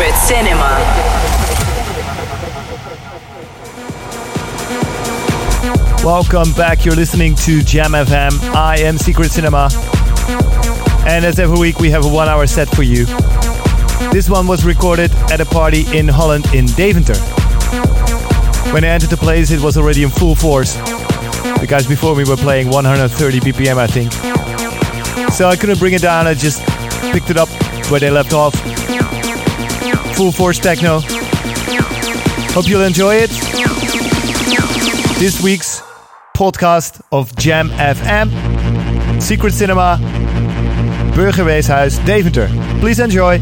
Secret Cinema. Welcome back. You're listening to Jam FM. I am Secret Cinema. And as every week, we have a one hour set for you. This one was recorded at a party in Holland in Deventer. When I entered the place, it was already in full force. The guys before me were playing 130 BPM, I think. So I couldn't bring it down, I just picked it up where they left off. Full force techno. Hope you'll enjoy it. This week's podcast of Jam FM, Secret Cinema, Burgerweeshuis, Deventer. Please enjoy.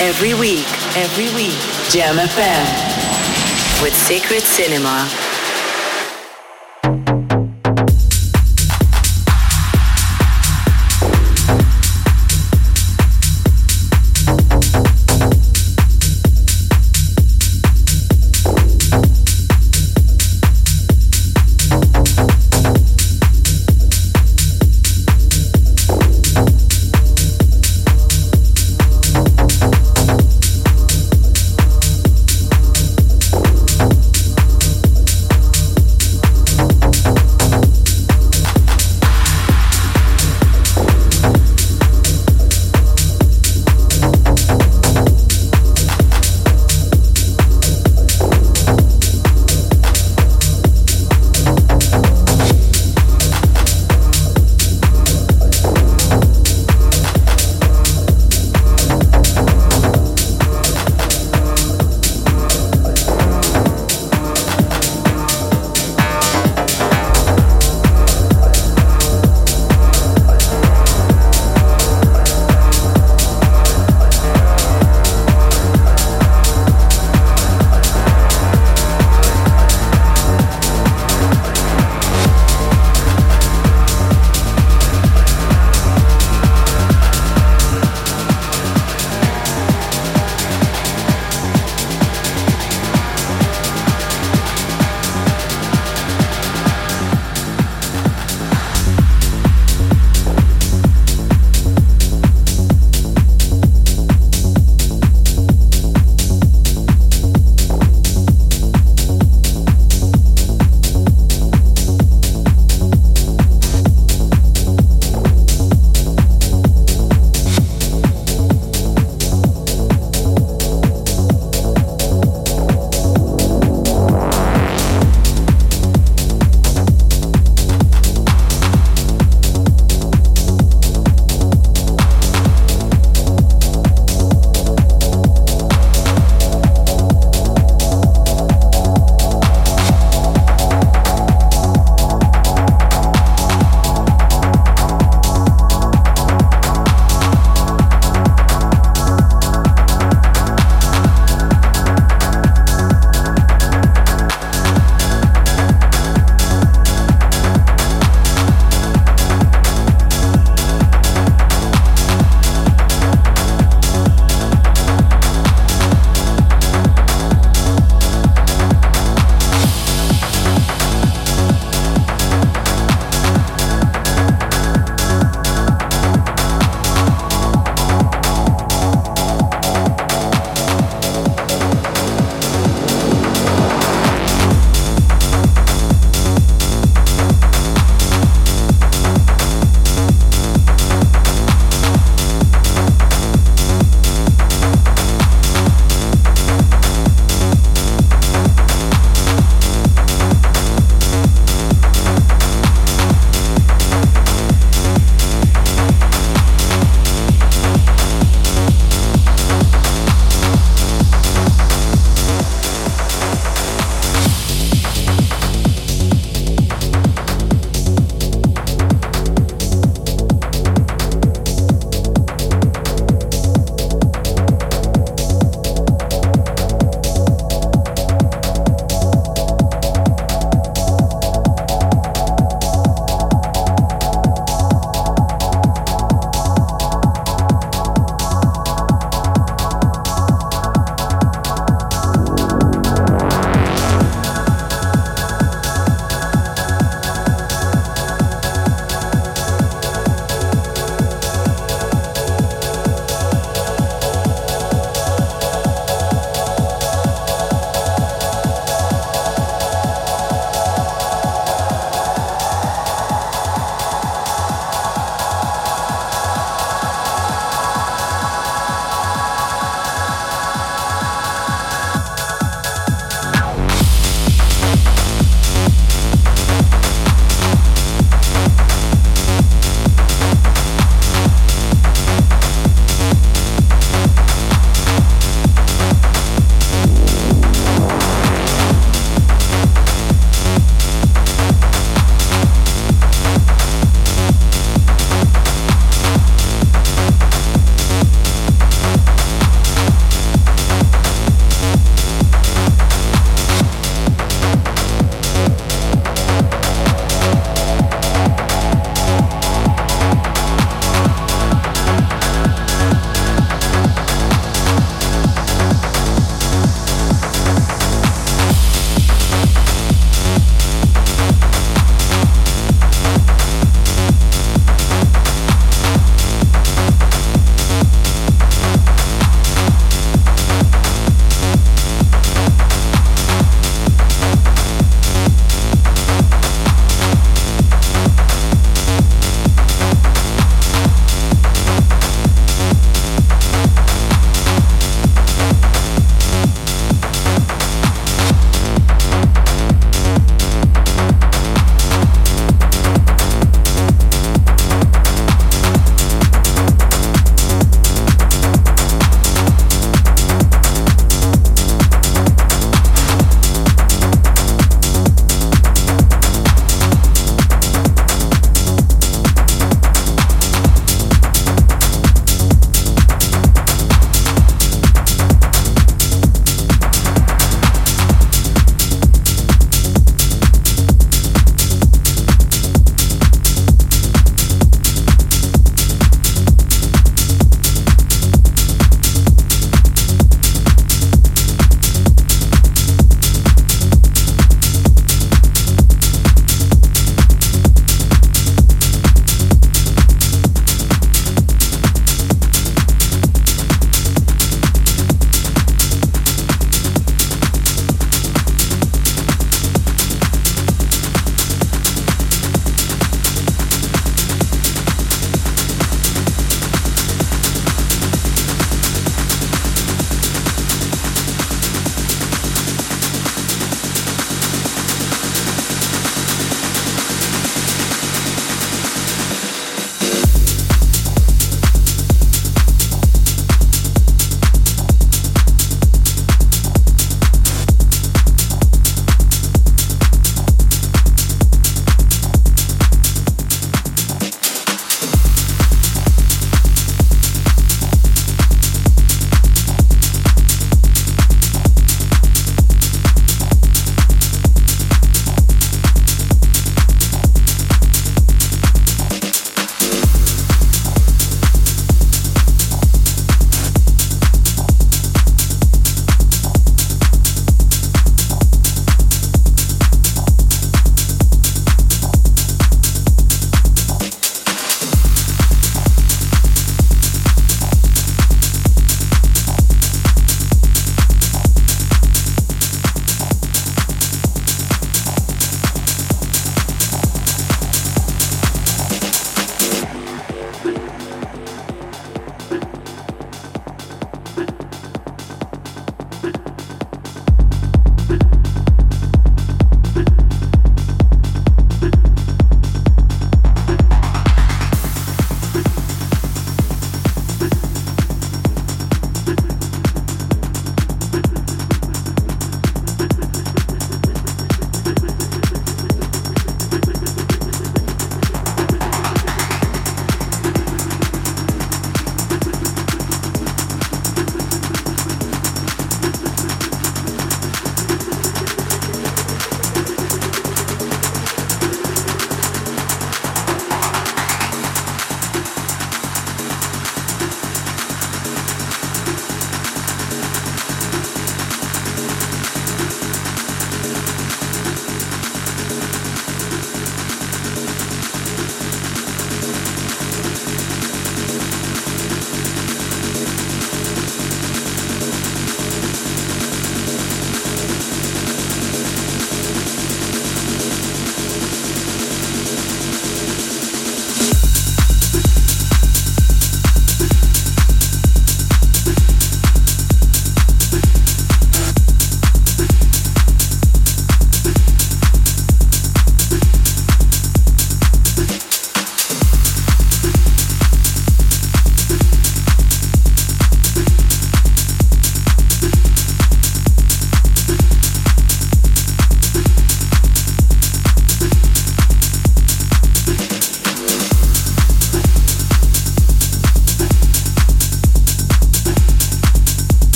Every week, every week, Jam FM with Secret Cinema.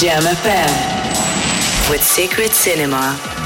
Jam FM with Secret Cinema.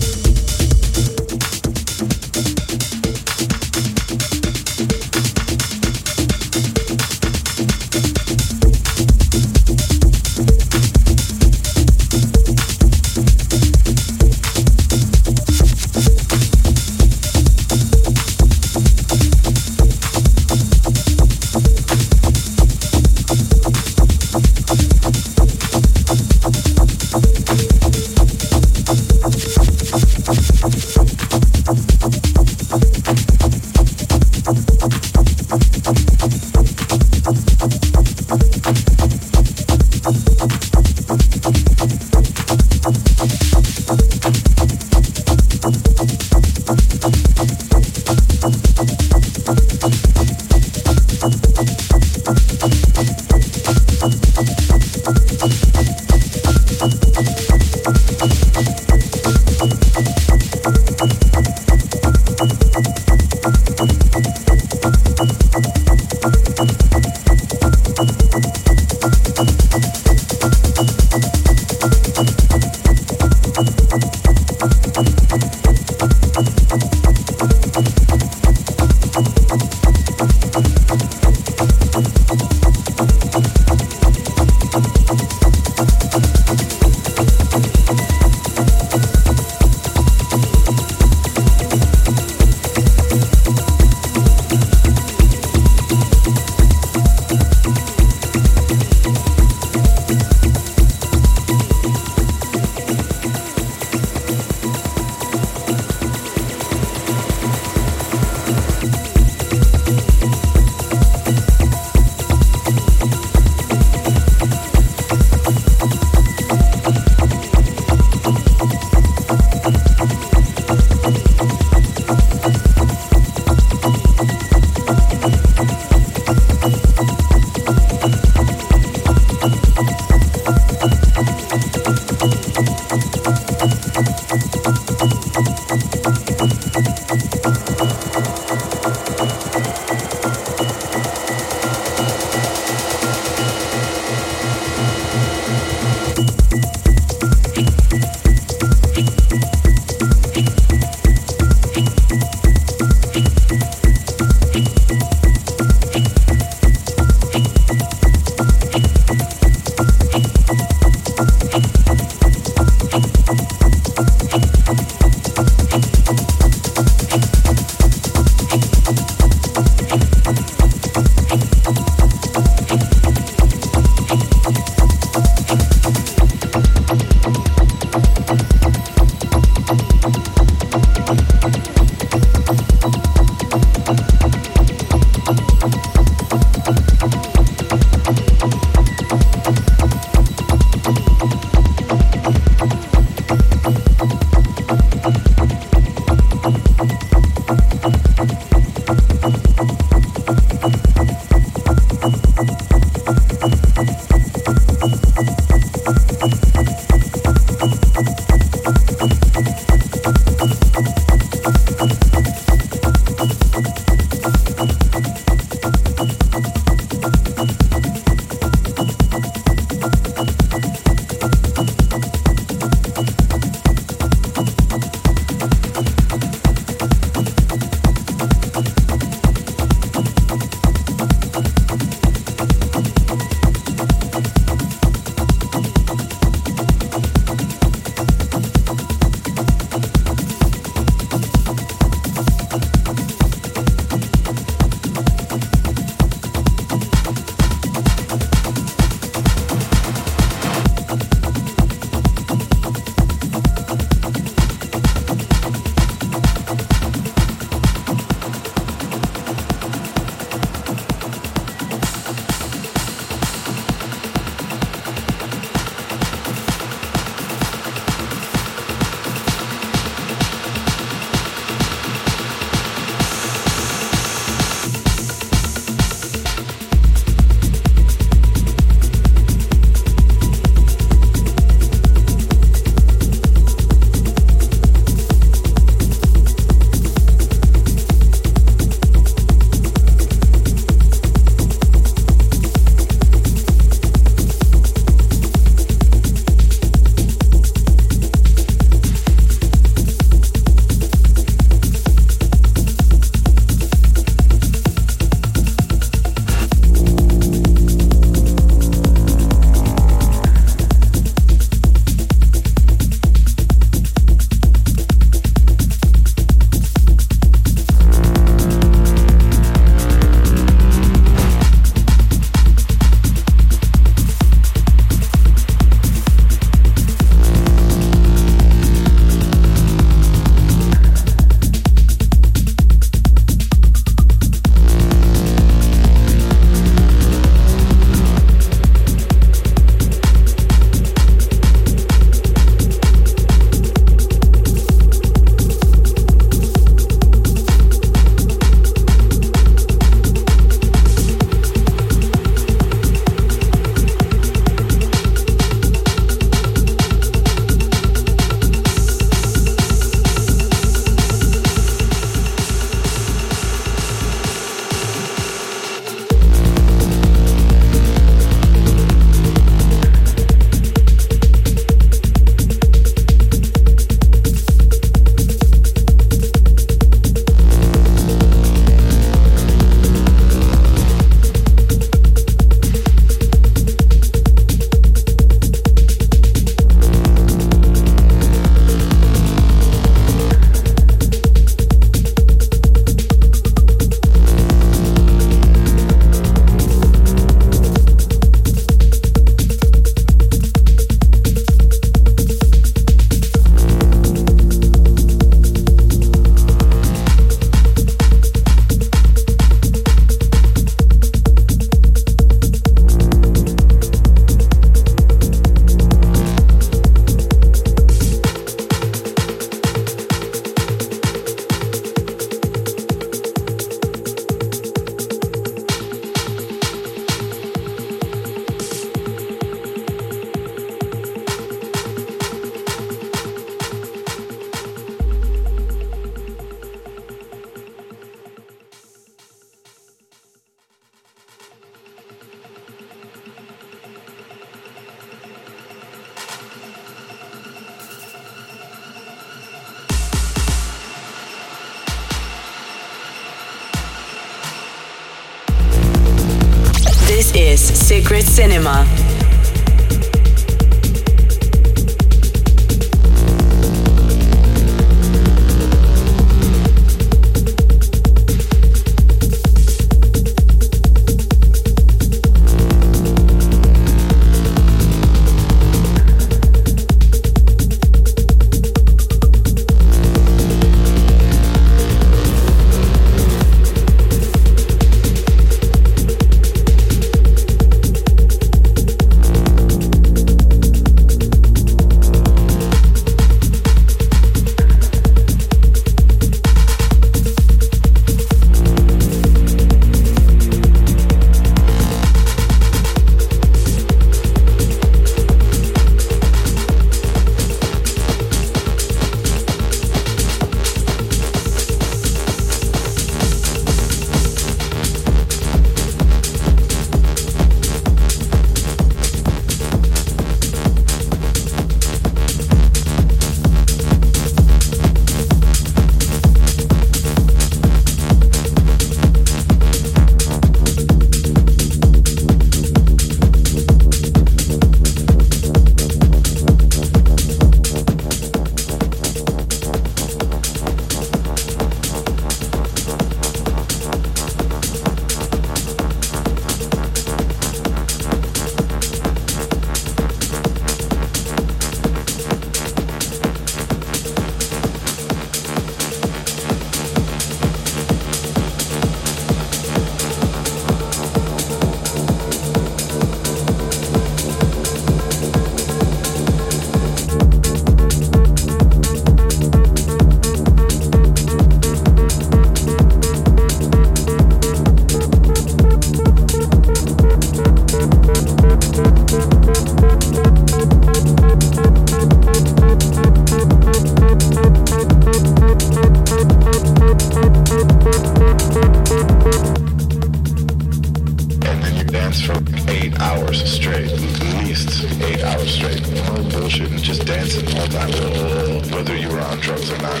drugs or not,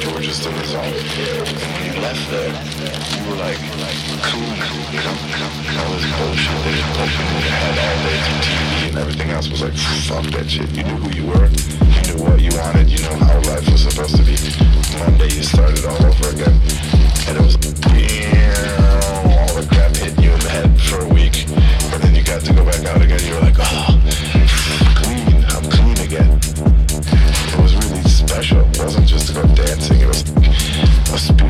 you were just a result. And when you left there, you were like, cool, cool, come, come, come, this bullshit, this bullshit, in you head all day through TV and everything else was like, fuck that shit. You knew who you were, you knew what you wanted, you know how life was supposed to be. Monday you started all over again, and it was, yeah. A spirit.